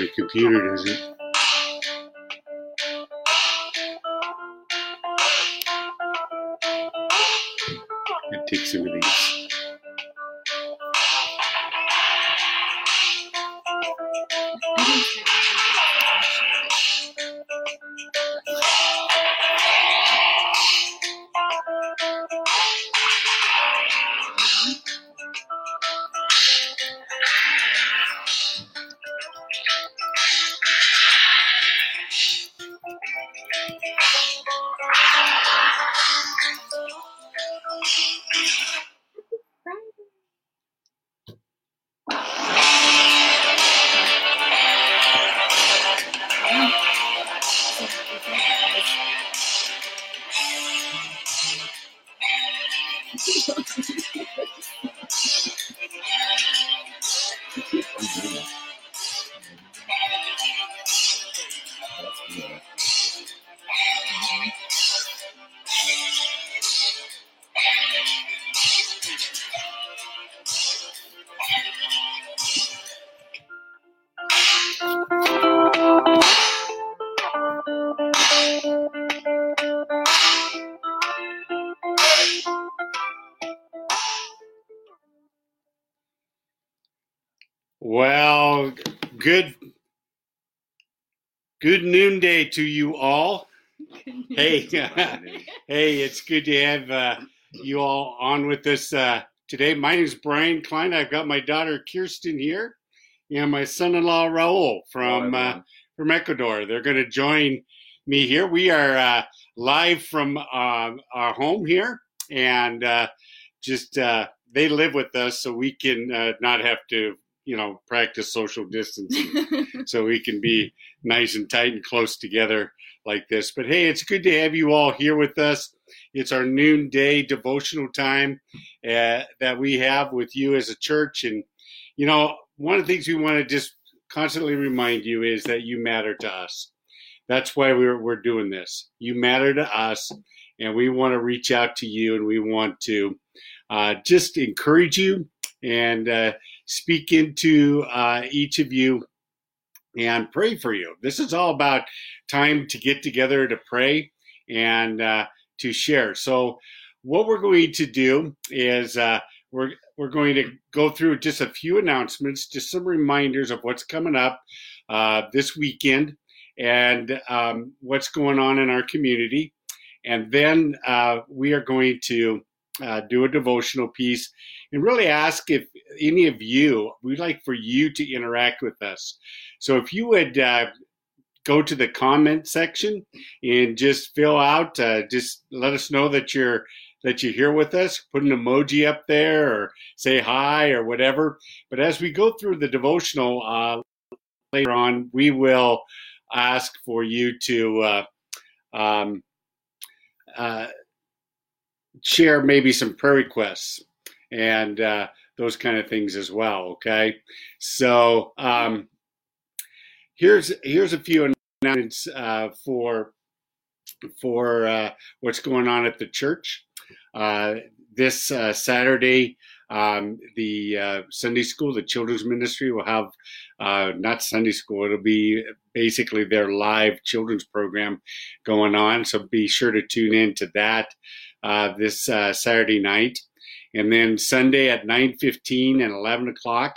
My computer doesn't. It takes some of these. Good good noonday to you all. Hey, hey, it's good to have uh, you all on with us uh, today. My name is Brian Klein. I've got my daughter Kirsten here, and my son-in-law Raul from uh, from Ecuador. They're going to join me here. We are uh, live from uh, our home here, and uh, just uh, they live with us, so we can uh, not have to, you know, practice social distancing, so we can be nice and tight and close together like this. But hey, it's good to have you all here with us. It's our noonday devotional time uh, that we have with you as a church, and you know, one of the things we want to just constantly remind you is that you matter to us. That's why we're we're doing this. You matter to us, and we want to reach out to you, and we want to uh, just encourage you and uh, speak into uh, each of you and pray for you. This is all about time to get together to pray and uh, to share. So, what we're going to do is uh, we're we're going to go through just a few announcements, just some reminders of what's coming up uh, this weekend and um, what's going on in our community, and then uh, we are going to uh, do a devotional piece and really ask if any of you we'd like for you to interact with us. So if you would uh, go to the comment section and just fill out, uh, just let us know that you're that you're here with us. Put an emoji up there or say hi or whatever. But as we go through the devotional uh, later on, we will ask for you to uh, um, uh, share maybe some prayer requests and uh, those kind of things as well. Okay, so um, here's here's a few announcements uh, for for uh, what's going on at the church. Uh, this uh, Saturday, um, the uh, Sunday school, the children's ministry will have not Sunday school. It'll be basically their live children's program going on. So be sure to tune in to that uh, this uh, Saturday night, and then Sunday at nine fifteen and eleven o'clock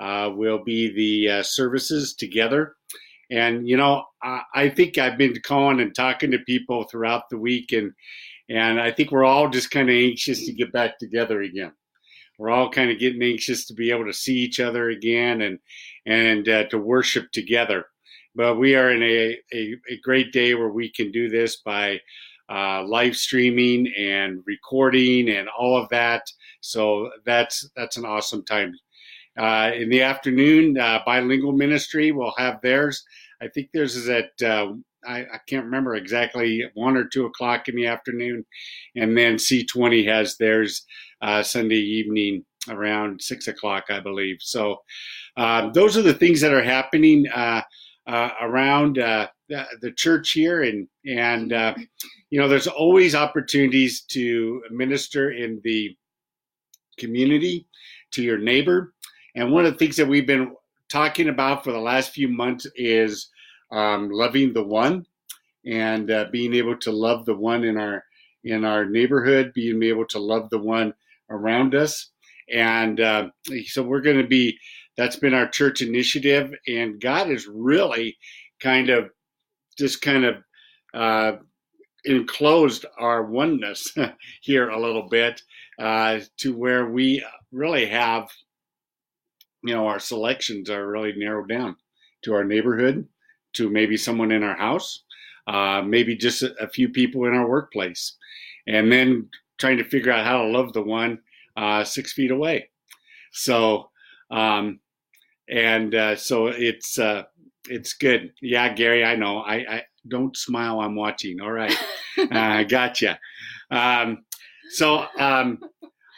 uh, will be the uh, services together. And you know, I, I, think I've been calling and talking to people throughout the week, and and I think we're all just kind of anxious to get back together again. We're all kind of getting anxious to be able to see each other again and and uh, to worship together. But we are in a, a, a great day where we can do this by uh, live streaming and recording and all of that. So that's that's an awesome time. Uh, in the afternoon, uh, bilingual ministry will have theirs. I think theirs is at uh, I, I, can't remember exactly one or two o'clock in the afternoon, and then C20 has theirs uh, Sunday evening around six o'clock, I believe. So those are the things that are happening around the church here, and and you know, there's always opportunities to minister in the community to your neighbor. And one of the things that we've been talking about for the last few months is um, loving the one and uh, being able to love the one in our in our neighborhood, being able to love the one around us. And uh, so we're going to be, that's been our church initiative. And God has really kind of just kind of uh, enclosed our oneness here a little bit uh, to where we really have, you know, our selections are really narrowed down to our neighborhood, to maybe someone in our house, uh, maybe just a, a, few people in our workplace, and then trying to figure out how to love the one uh, six feet away. So, um, and uh, so it's uh, it's good. Yeah, Gary, I know. I, I don't smile. I'm watching. All right, I gotcha. Um, so um,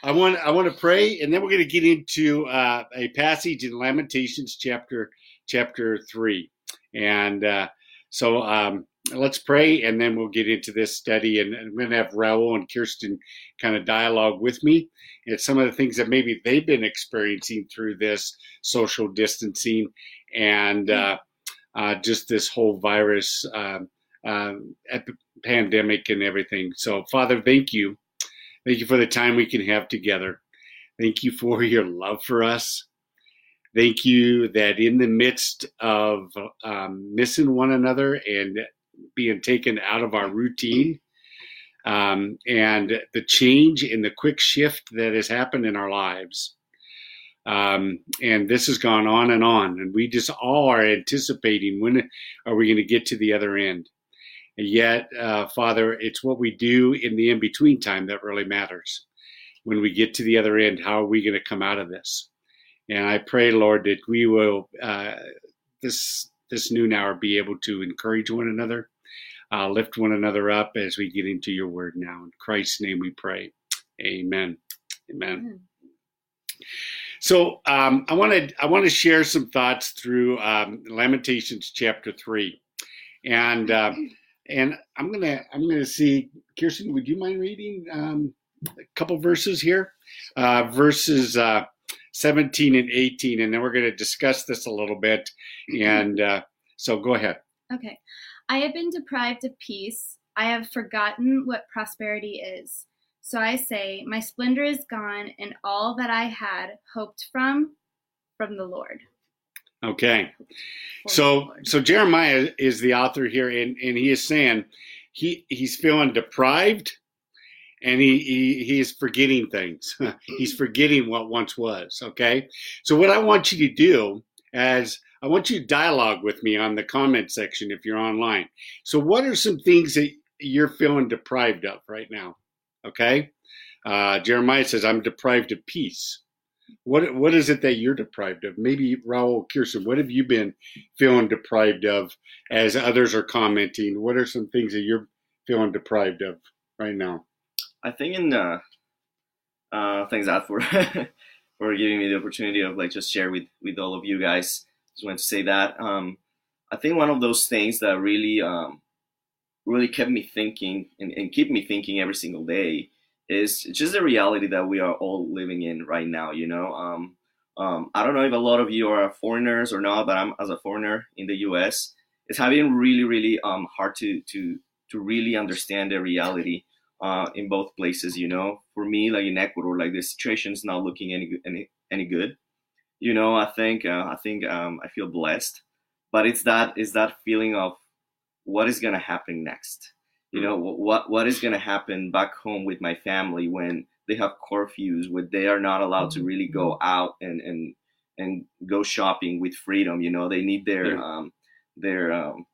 I want I want to pray, and then we're going to get into uh, a passage in Lamentations chapter chapter three, and uh, so um, let's pray and then we'll get into this study. And I'm going to have Raul and Kirsten kind of dialogue with me. And some of the things that maybe they've been experiencing through this social distancing and uh, uh, just this whole virus uh, pandemic and everything. So, Father, thank you. Thank you for the time we can have together. Thank you for your love for us. Thank you that in the midst of um, missing one another and being taken out of our routine. Um, and the change in the quick shift that has happened in our lives. Um, and this has gone on and on, and we just all are anticipating when are we going to get to the other end. And yet, uh, Father, it's what we do in the in between time that really matters. When we get to the other end, how are we going to come out of this? And I pray, Lord, that we will uh, this this noon hour be able to encourage one another, uh, lift one another up as we get into your word now. In Christ's name we pray. Amen. Amen. So um, I want to I want to share some thoughts through um, Lamentations chapter three, and uh, and I'm gonna I'm gonna see Kirsten. Would you mind reading um, a couple verses here? Uh, verses uh, 17 and 18, and then we're going to discuss this a little bit. Mm-hmm. And uh, so go ahead. Okay. I have been deprived of peace. I have forgotten what prosperity is. So I say, My splendor is gone, and all that I had hoped from, from the Lord. Okay. So so Jeremiah is the author here, and, and he is saying he he's feeling deprived and he, he he's forgetting things. he's forgetting what once was. Okay, so what I want you to do as I want you to dialogue with me on the comment section if you're online. So, what are some things that you're feeling deprived of right now? Okay, uh, Jeremiah says, "I'm deprived of peace." What what is it that you're deprived of? Maybe Raul Kirsten, what have you been feeling deprived of as others are commenting? What are some things that you're feeling deprived of right now? I think in uh, uh, thanks God for for giving me the opportunity of like just share with with all of you guys. Just wanted to say that. Um, I think one of those things that really um, really kept me thinking and, and keep me thinking every single day is just the reality that we are all living in right now. You know, um, um, I don't know if a lot of you are foreigners or not, but I'm as a foreigner in the U.S. It's having really, really um, hard to to to really understand the reality uh, in both places. You know, for me, like in Ecuador, like the situation is not looking any any any good. You know, I think uh, I think um, I feel blessed, but it's that is that feeling of what is gonna happen next. You know, what what is gonna happen back home with my family when they have curfews, where they are not allowed to really go out and and and go shopping with freedom. You know, they need their yeah. um, their um,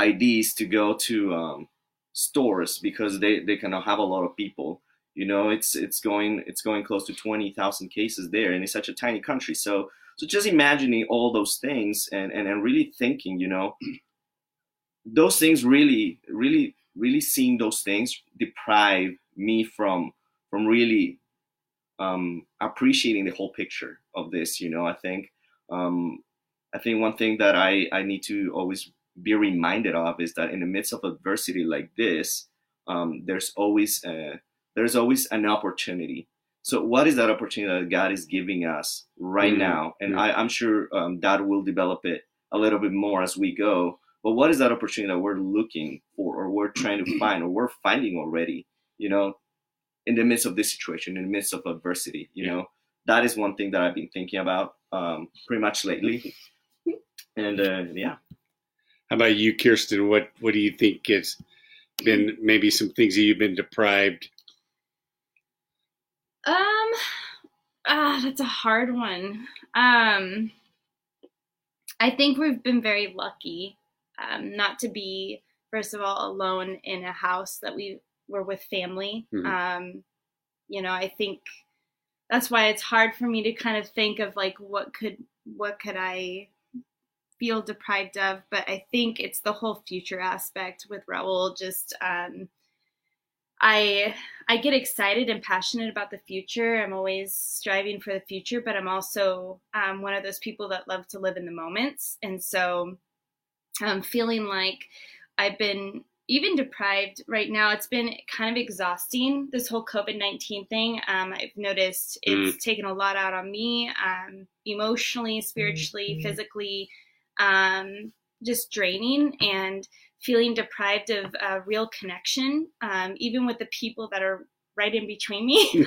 IDs to go to um, stores because they, they cannot have a lot of people. You know, it's it's going it's going close to twenty thousand cases there, and it's such a tiny country. So so just imagining all those things and, and, and really thinking, you know, those things really really really seeing those things deprive me from from really um, appreciating the whole picture of this. You know, I think um, I think one thing that I I need to always be reminded of is that in the midst of adversity like this, um, there's always a, there's always an opportunity. So, what is that opportunity that God is giving us right Mhm. now? And Yeah. I, I'm sure um, that will develop it a little bit more as we go. But what is that opportunity that we're looking for, or we're trying to find, or we're finding already? You know, in the midst of this situation, in the midst of adversity. You Yeah. know, that is one thing that I've been thinking about um, pretty much lately. And uh, yeah, How about you, Kirsten? What what do you think has been maybe some things that you've been deprived? Um, ah, that's a hard one. Um, I think we've been very lucky, um, not to be first of all alone in a house that we were with family. Mhm. Um, you know, I think that's why it's hard for me to kind of think of like what could what could I feel deprived of, but I think it's the whole future aspect with Raul. Just um, I I get excited and passionate about the future. I'm always striving for the future, but I'm also um, one of those people that love to live in the moments, and so I'm feeling like I've been even deprived right now. It's been kind of exhausting this whole COVID nineteen thing. Um, I've noticed it's taken a lot out on me, um, emotionally, spiritually, physically, um, just draining and feeling deprived of uh, real connection, um, even with the people that are right in between me.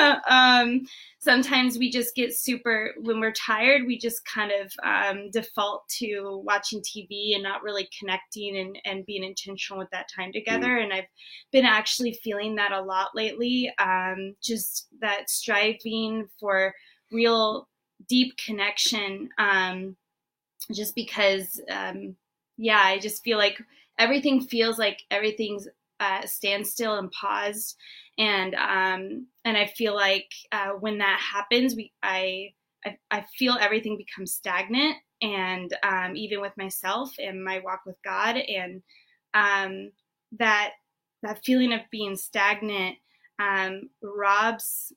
um, sometimes we just get super, when we're tired, we just kind of um, default to watching TV and not really connecting and, and being intentional with that time together. And I've been actually feeling that a lot lately. Um, just that striving for real deep connection. Um, just because, um, yeah, I just feel like everything feels like everything's uh, standstill and paused, and um, and I feel like uh, when that happens, we I, I I feel everything becomes stagnant, and um, even with myself and my walk with God, and um, that that feeling of being stagnant um, robs.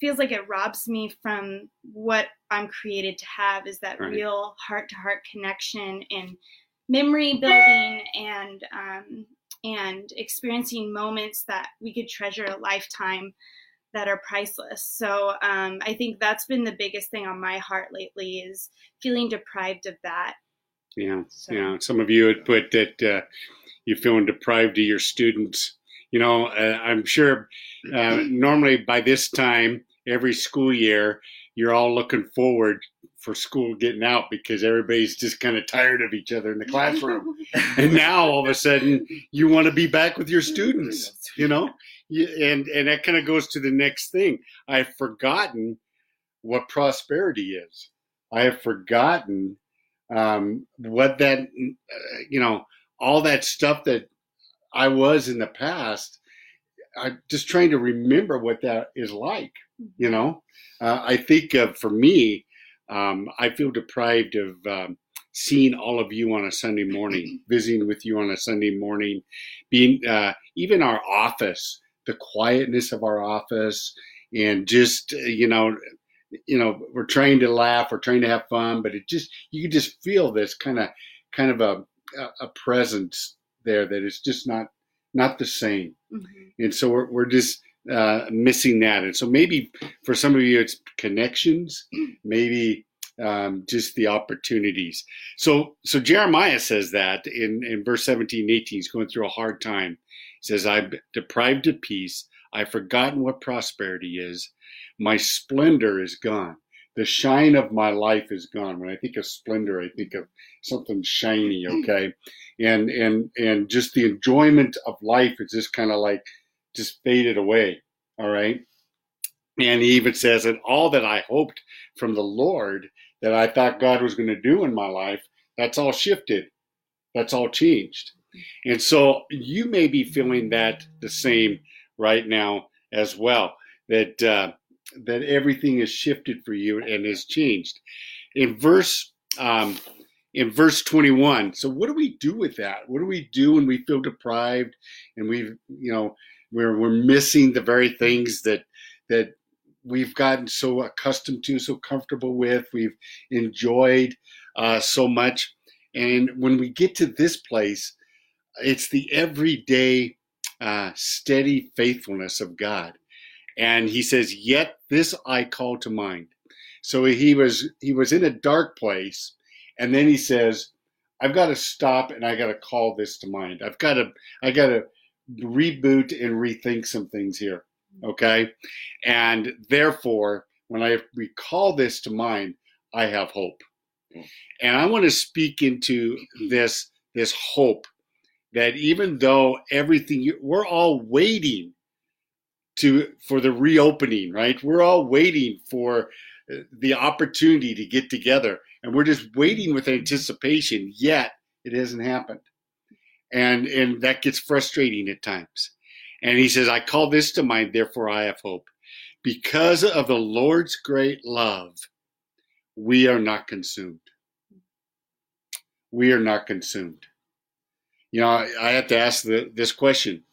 Feels like it robs me from what I'm created to have is that Right. real heart to heart connection and memory building and um, and experiencing moments that we could treasure a lifetime that are priceless. So um, I think that's been the biggest thing on my heart lately is feeling deprived of that. Yeah, So. yeah. Some of you had put that uh, you're feeling deprived of your students. You know, uh, I'm sure uh, normally by this time every school year you're all looking forward for school getting out because everybody's just kind of tired of each other in the classroom. and now all of a sudden you want to be back with your students you know? And and that kind of goes to the next thing. I've forgotten what prosperity is. I have forgotten um, what that uh, you know all that stuff that i was in the past i'm just trying to remember what that is like you know? Uh, i think of for me um, i feel deprived of um, seeing all of you on a sunday morning visiting with you on a sunday morning being uh, even our office the quietness of our office and just uh, you know you know we're trying to laugh we're trying to have fun but it just you can just feel this kind of kind of a a presence there that is just not not the same. Mhm. and so we're, we're just uh, missing that. And so maybe for some of you it's connections maybe um, just the opportunities. So so jeremiah says that in in verse 17 18 he's going through a hard time. He says i'm deprived of peace. I've forgotten what prosperity is. My splendor is gone the shine of my life is gone. When i think of splendor i think of something shiny okay? And and and just the enjoyment of life is just kind of like just faded away all right? And he even says and all that i hoped from the lord that i thought god was going to do in my life that's all shifted. That's all changed. And so you may be feeling that the same right now as well that uh, that everything is shifted for you and has changed. In verse um, in verse 21 so what do we do with that? What do we do when we feel deprived and we've you know we're we're missing the very things that that we've gotten so accustomed to so comfortable with we've enjoyed uh, so much? And when we get to this place it's the everyday uh, steady faithfulness of god And he says, Yet this I call to mind. So he was he was in a dark place, and then he says, I've got to stop and I got to call this to mind. I've got to I got to reboot and rethink some things here. Okay? And therefore, when I recall this to mind, I have hope. And I want to speak into this this hope that even though everything we're all waiting to for the reopening, right? We're all waiting for uh, the opportunity to get together and we're just waiting with anticipation yet it hasn't happened. And and that gets frustrating at times. And he says, I call this to mind, therefore I have hope. Because of the Lord's great love, we are not consumed. We are not consumed. You know, I have to ask the, this question.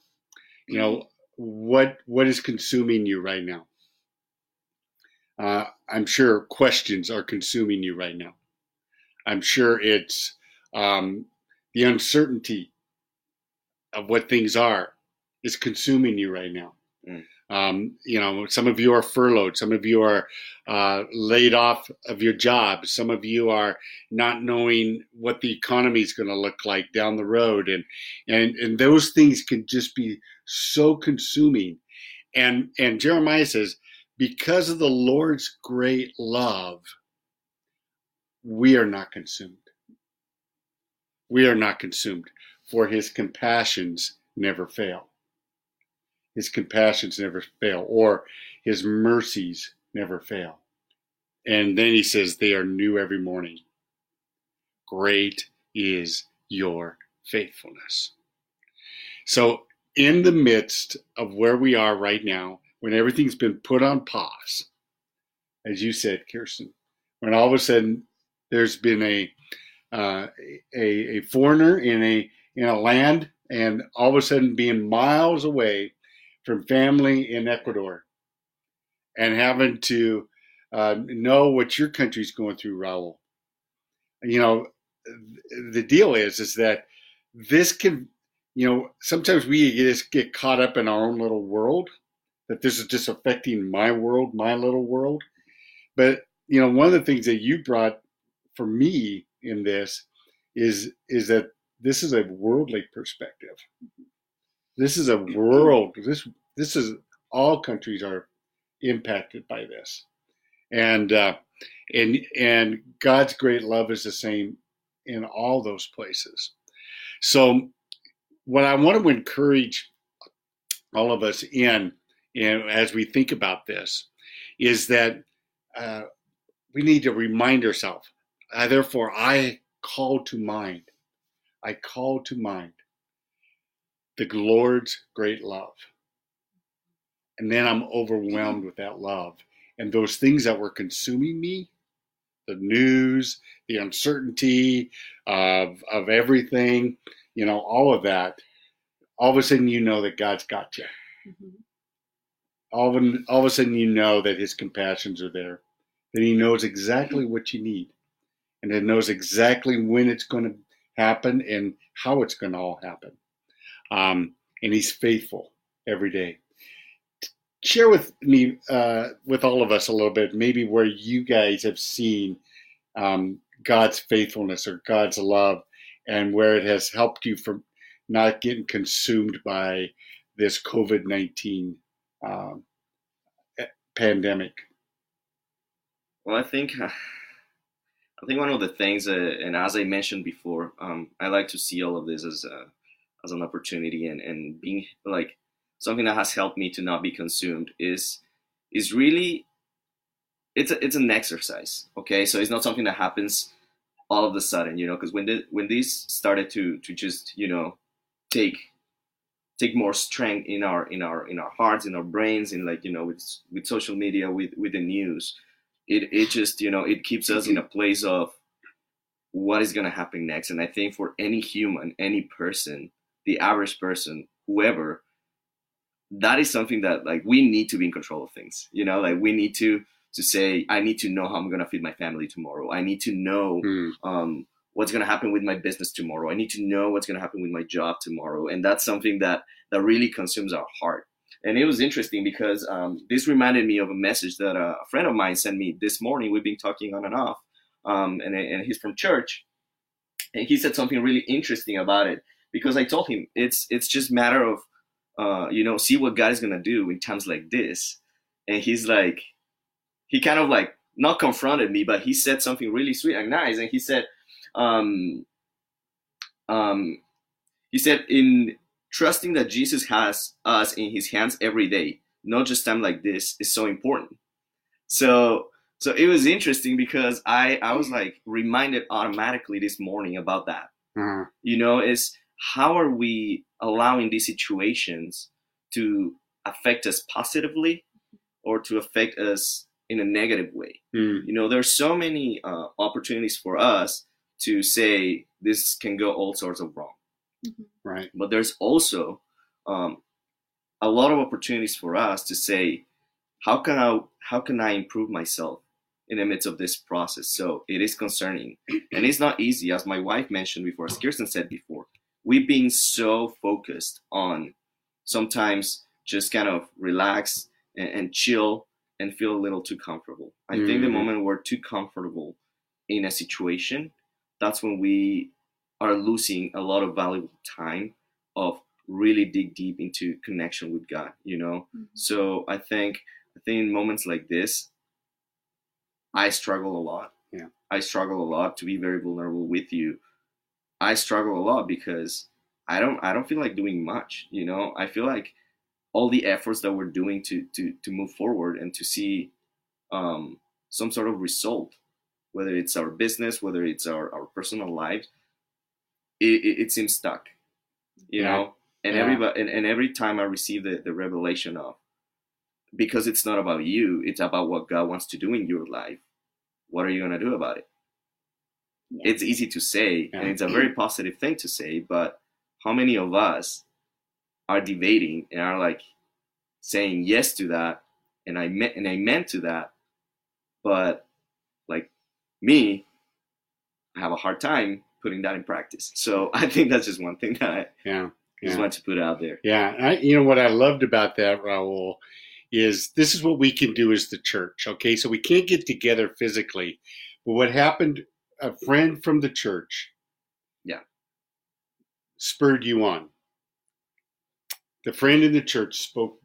You know, what what is consuming you right now? Uh, I'm sure questions are consuming you right now. I'm sure it's um, the uncertainty of what things are is consuming you right now. Mm. Um, you know, some of you are furloughed, some of you are uh, laid off of your job, some of you are not knowing what the economy is going to look like down the road, and and and those things can just be so consuming. And and Jeremiah says, because of the Lord's great love, we are not consumed. We are not consumed, for His compassions never fail. His compassions never fail, or his mercies never fail. And then he says, they are new every morning. Great is your faithfulness. So, in the midst of where we are right now, when everything's been put on pause, as you said, Kirsten, when all of a sudden there's been a uh, a, a foreigner in a in a land, and all of a sudden being miles away from family in Ecuador and having to uh, know what your country's going through, Raul. You know, the deal is is that this can, you know, sometimes we just get caught up in our own little world. That this is just affecting my world, my little world. But you know, one of the things that you brought for me in this is is that this is a worldly perspective. This is a world. This this is all countries are impacted by this, and uh, and and God's great love is the same in all those places. So, what I want to encourage all of us in, in as we think about this, is that uh, we need to remind ourselves. Uh, therefore, I call to mind. I call to mind the Lord's great love. And then I'm overwhelmed with that love. And those things that were consuming me, the news, the uncertainty of, of everything, you know, all of that, all of a sudden you know that God's got you. Mm-hmm. All, of a, all of a sudden you know that his compassions are there, that he knows exactly what you need, and it knows exactly when it's going to happen and how it's going to all happen. Um, and he's faithful every day. Share with me, uh, with all of us, a little bit, maybe where you guys have seen um, God's faithfulness or God's love, and where it has helped you from not getting consumed by this COVID nineteen um, pandemic. Well, I think. Uh... I think one of the things, uh, and as I mentioned before, um, I like to see all of this as a, as an opportunity and, and being like something that has helped me to not be consumed is is really it's a, it's an exercise okay so it's not something that happens all of a sudden you know because when the, when these started to to just you know take take more strength in our in our in our hearts in our brains in like you know with with social media with with the news it it just you know it keeps us in a place of what is going to happen next and i think for any human any person the average person, whoever, that is something that like we need to be in control of things. You know, like we need to to say, I need to know how I'm gonna feed my family tomorrow. I need to know mm. um, what's gonna happen with my business tomorrow. I need to know what's gonna happen with my job tomorrow. And that's something that that really consumes our heart. and it was interesting because um, this reminded me of a message that a friend of mine sent me this morning. We've been talking on and off, um, and, and he's from church, and he said something really interesting about it because I told him it's it's just matter of uh, you know see what God is gonna do in times like this, and he's like he kind of like not confronted me, but he said something really sweet and nice, and he said um, um, he said in trusting that Jesus has us in his hands every day, not just time like this, is so important. So so it was interesting because I I was like reminded automatically this morning about that. Uh-huh. You know, is how are we allowing these situations to affect us positively or to affect us in a negative way? Mm. You know, there's so many uh, opportunities for us to say this can go all sorts of wrong. Mm-hmm. Right. But there's also um, a lot of opportunities for us to say, how can I how can I improve myself in the midst of this process? So it is concerning, and it's not easy, as my wife mentioned before, as Kirsten said before. We've been so focused on sometimes just kind of relax and, and chill and feel a little too comfortable. I mm-hmm. think the mm-hmm. moment we're too comfortable in a situation, that's when we are losing a lot of valuable time of really dig deep into connection with God, you know? Mm-hmm. So I think I think in moments like this, I struggle a lot. Yeah. I struggle a lot to be very vulnerable with you. I struggle a lot because I don't I don't feel like doing much, you know? I feel like all the efforts that we're doing to to to move forward and to see um, some sort of result, whether it's our business, whether it's our, our personal lives, it, it, it seems stuck, you yeah. know. And yeah. everybody, and, and every time I receive the, the revelation of, because it's not about you, it's about what God wants to do in your life. What are you gonna do about it? Yeah. It's easy to say, and it's a very positive thing to say, but how many of us are debating and are like saying yes to that, and I meant and I meant to that, but like me, I have a hard time putting that in practice. So I think that's just one thing that I yeah, yeah. just want to put out there. Yeah, I, you know what I loved about that, Raul, is this is what we can do as the church. Okay, so we can't get together physically, but what happened? A friend from the church, yeah, spurred you on. The friend in the church spoke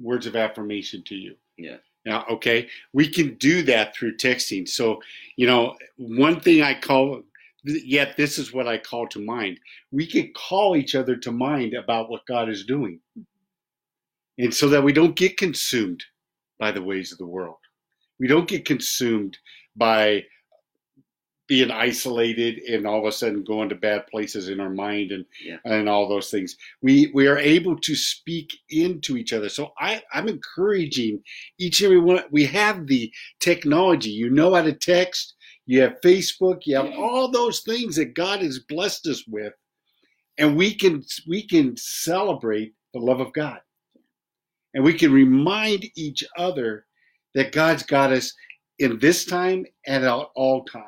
words of affirmation to you. Yeah. Now, okay, we can do that through texting. So, you know, one thing I call yet this is what I call to mind. We can call each other to mind about what God is doing. Mm-hmm. And so that we don't get consumed by the ways of the world. We don't get consumed by being isolated and all of a sudden going to bad places in our mind and yeah. and all those things. We we are able to speak into each other. So I, I'm encouraging each and every one. We have the technology. You know how to text you have Facebook, you have all those things that God has blessed us with, and we can we can celebrate the love of God, and we can remind each other that God's got us in this time and at all times,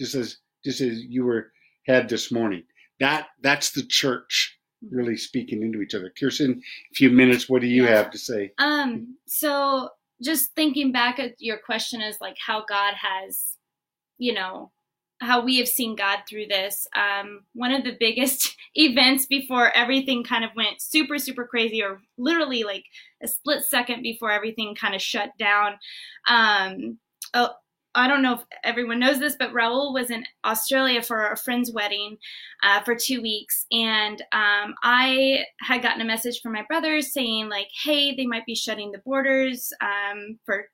just as just as you were had this morning. That that's the church really speaking into each other. Kirsten, a few minutes. What do you yeah. have to say? Um. So just thinking back at your question is like how God has you know, how we have seen God through this. Um, one of the biggest events before everything kind of went super, super crazy, or literally like a split second before everything kind of shut down. Um, oh, I don't know if everyone knows this, but Raul was in Australia for a friend's wedding uh, for two weeks. And um, I had gotten a message from my brothers saying, like, hey, they might be shutting the borders um, for,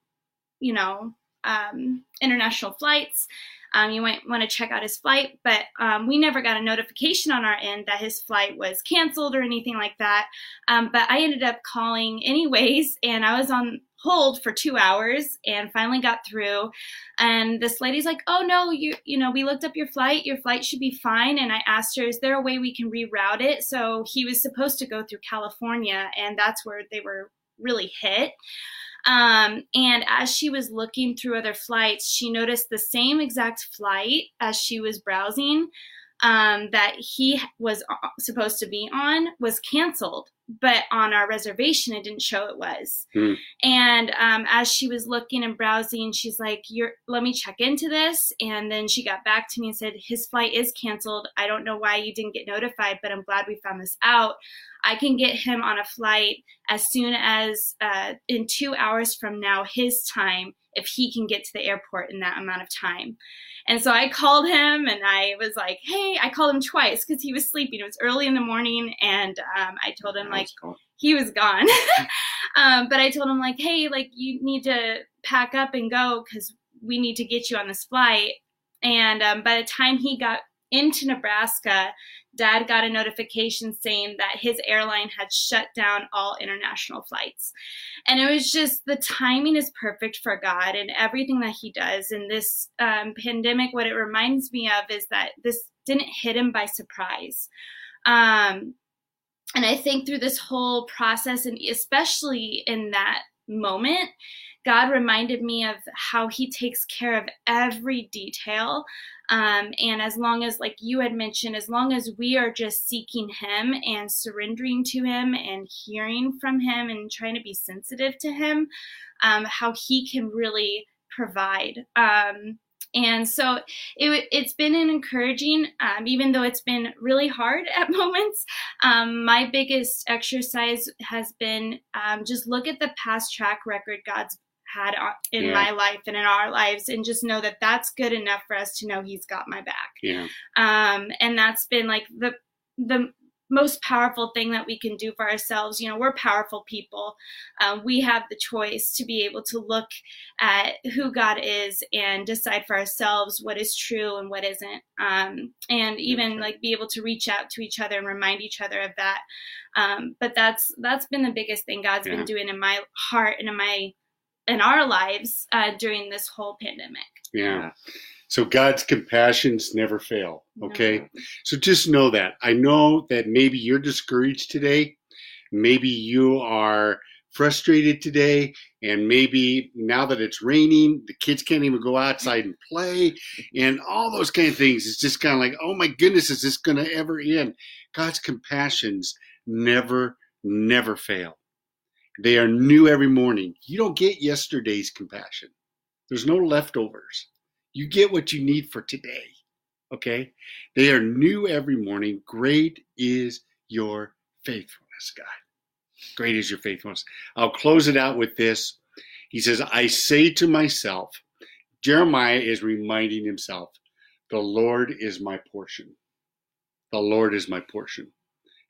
you know, um, international flights. Um, you might want to check out his flight, but um, we never got a notification on our end that his flight was canceled or anything like that. Um, but I ended up calling anyways, and I was on hold for two hours and finally got through. And this lady's like, "Oh no, you you know we looked up your flight. Your flight should be fine." And I asked her, "Is there a way we can reroute it?" So he was supposed to go through California, and that's where they were really hit. Um, and as she was looking through other flights, she noticed the same exact flight as she was browsing um, that he was uh, supposed to be on was canceled. But on our reservation it didn't show it was. Hmm. and um, as she was looking and browsing she's like you're let me check into this. And then she got back to me and said his flight is canceled. I don't know why you didn't get notified but i'm glad we found this out i can get him on a flight as soon as uh, in two hours from now his time if he can get to the airport in that amount of time and so I called him and I was like, hey, I called him twice because he was sleeping. It was early in the morning and um, I told him, like, he was gone. um, but I told him, like, hey, like, you need to pack up and go because we need to get you on this flight. And um, by the time he got into Nebraska, dad got a notification saying that his airline had shut down all international flights. And it was just the timing is perfect for God and everything that he does. And this um, pandemic, what it reminds me of is that this didn't hit him by surprise. Um, and I think through this whole process, and especially in that moment, God reminded me of how He takes care of every detail. Um, and as long as, like you had mentioned, as long as we are just seeking Him and surrendering to Him and hearing from Him and trying to be sensitive to Him, um, how He can really provide. Um, and so it, has been an encouraging, um, even though it's been really hard at moments. Um, my biggest exercise has been um, just look at the past track record God's had in yeah. my life and in our lives, and just know that that's good enough for us to know He's got my back. Yeah. Um, and that's been like the the most powerful thing that we can do for ourselves. You know, we're powerful people. Um, we have the choice to be able to look at who God is and decide for ourselves what is true and what isn't. Um, and even like be able to reach out to each other and remind each other of that. Um, but that's that's been the biggest thing God's yeah. been doing in my heart and in my in our lives uh, during this whole pandemic. Yeah. So God's compassions never fail. Okay. No. So just know that. I know that maybe you're discouraged today. Maybe you are frustrated today. And maybe now that it's raining, the kids can't even go outside and play and all those kind of things. It's just kind of like, oh my goodness, is this going to ever end? God's compassions never, never fail. They are new every morning. You don't get yesterday's compassion. There's no leftovers. You get what you need for today. Okay? They are new every morning. Great is your faithfulness, God. Great is your faithfulness. I'll close it out with this. He says, I say to myself, Jeremiah is reminding himself, the Lord is my portion. The Lord is my portion.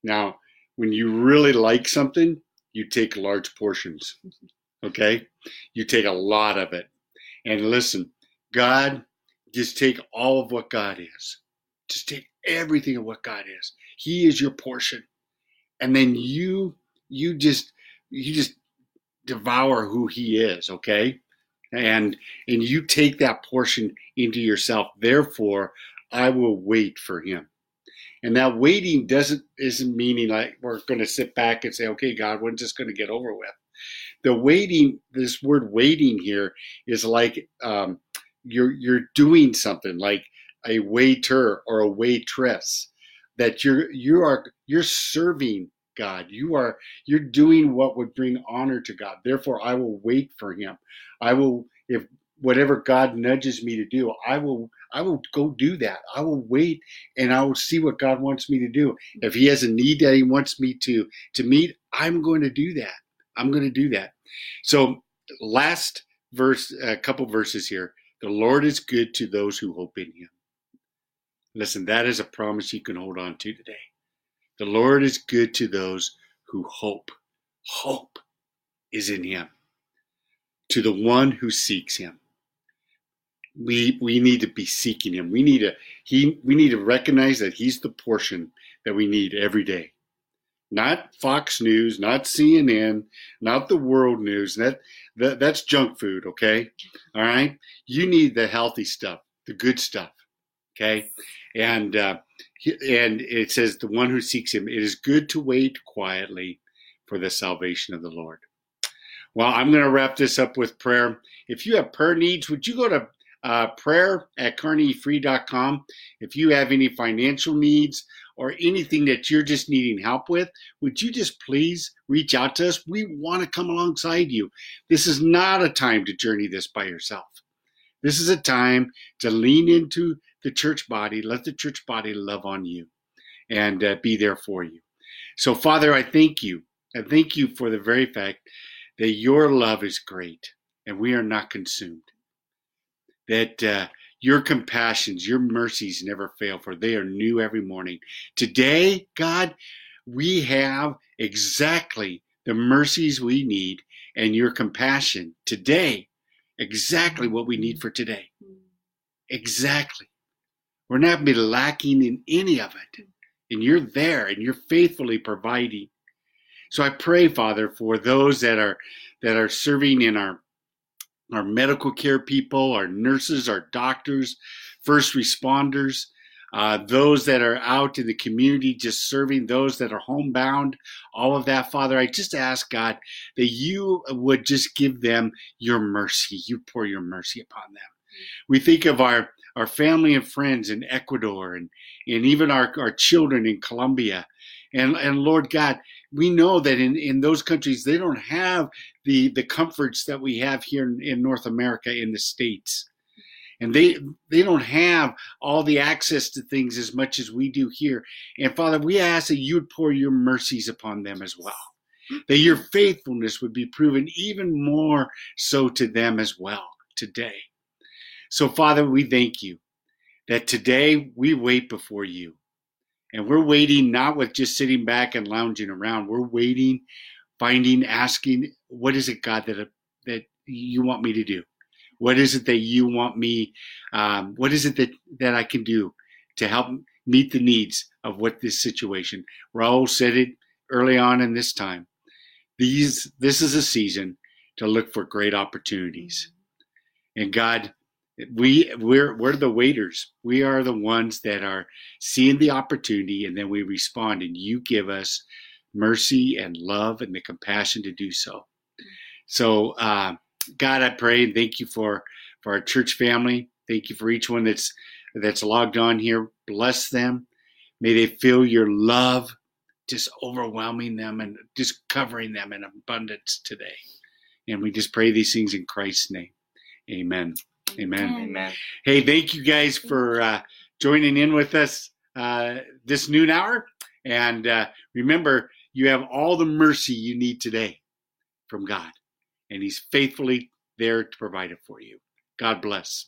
Now, when you really like something, you take large portions. Okay? You take a lot of it. And listen, God, just take all of what God is. Just take everything of what God is. He is your portion. And then you you just you just devour who he is, okay? And and you take that portion into yourself. Therefore, I will wait for him. And that waiting doesn't isn't meaning like we're going to sit back and say, "Okay, God, we're just going to get over with?" The waiting, this word "waiting" here is like um, you're you're doing something like a waiter or a waitress that you're you are you're serving God. You are you're doing what would bring honor to God. Therefore, I will wait for Him. I will if whatever God nudges me to do, I will I will go do that. I will wait and I will see what God wants me to do. If He has a need that He wants me to to meet, I'm going to do that. I'm going to do that. So last verse, a couple verses here. The Lord is good to those who hope in him. Listen, that is a promise you can hold on to today. The Lord is good to those who hope. Hope is in him. To the one who seeks him. We we need to be seeking him. We need to he we need to recognize that he's the portion that we need every day not Fox News, not CNN, not the world news. That, that that's junk food, okay? All right? You need the healthy stuff, the good stuff. Okay? And uh, and it says the one who seeks him, it is good to wait quietly for the salvation of the Lord. Well, I'm going to wrap this up with prayer. If you have prayer needs, would you go to uh, prayer at carnegiefree.com if you have any financial needs or anything that you're just needing help with, would you just please reach out to us? We want to come alongside you. This is not a time to journey this by yourself. This is a time to lean into the church body, let the church body love on you and uh, be there for you. So, Father, I thank you. I thank you for the very fact that your love is great and we are not consumed. That uh, your compassions, your mercies never fail, for they are new every morning. Today, God, we have exactly the mercies we need and your compassion today, exactly what we need for today. Exactly. We're not be lacking in any of it. And you're there and you're faithfully providing. So I pray, Father, for those that are that are serving in our our medical care people, our nurses, our doctors, first responders, uh, those that are out in the community just serving, those that are homebound, all of that, Father, I just ask God that you would just give them your mercy. You pour your mercy upon them. We think of our our family and friends in Ecuador and, and even our, our children in Colombia. And, and Lord God, we know that in, in those countries, they don't have the, the comforts that we have here in, in North America, in the States. And they, they don't have all the access to things as much as we do here. And Father, we ask that you would pour your mercies upon them as well. That your faithfulness would be proven even more so to them as well today. So, Father, we thank you that today we wait before you. And we're waiting not with just sitting back and lounging around. We're waiting, finding, asking, what is it, God, that, that you want me to do? What is it that you want me, um, what is it that, that I can do to help meet the needs of what this situation? Raul said it early on in this time. These, this is a season to look for great opportunities. And God, we we're we're the waiters. We are the ones that are seeing the opportunity and then we respond and you give us mercy and love and the compassion to do so. So uh, god i pray and thank you for for our church family. Thank you for each one that's that's logged on here. Bless them. May they feel your love just overwhelming them and just covering them in abundance today. And we just pray these things in christ's name. Amen Amen. Amen. Hey, thank you guys for uh, joining in with us uh, this noon hour. And uh, remember, you have all the mercy you need today from God, and He's faithfully there to provide it for you. God bless.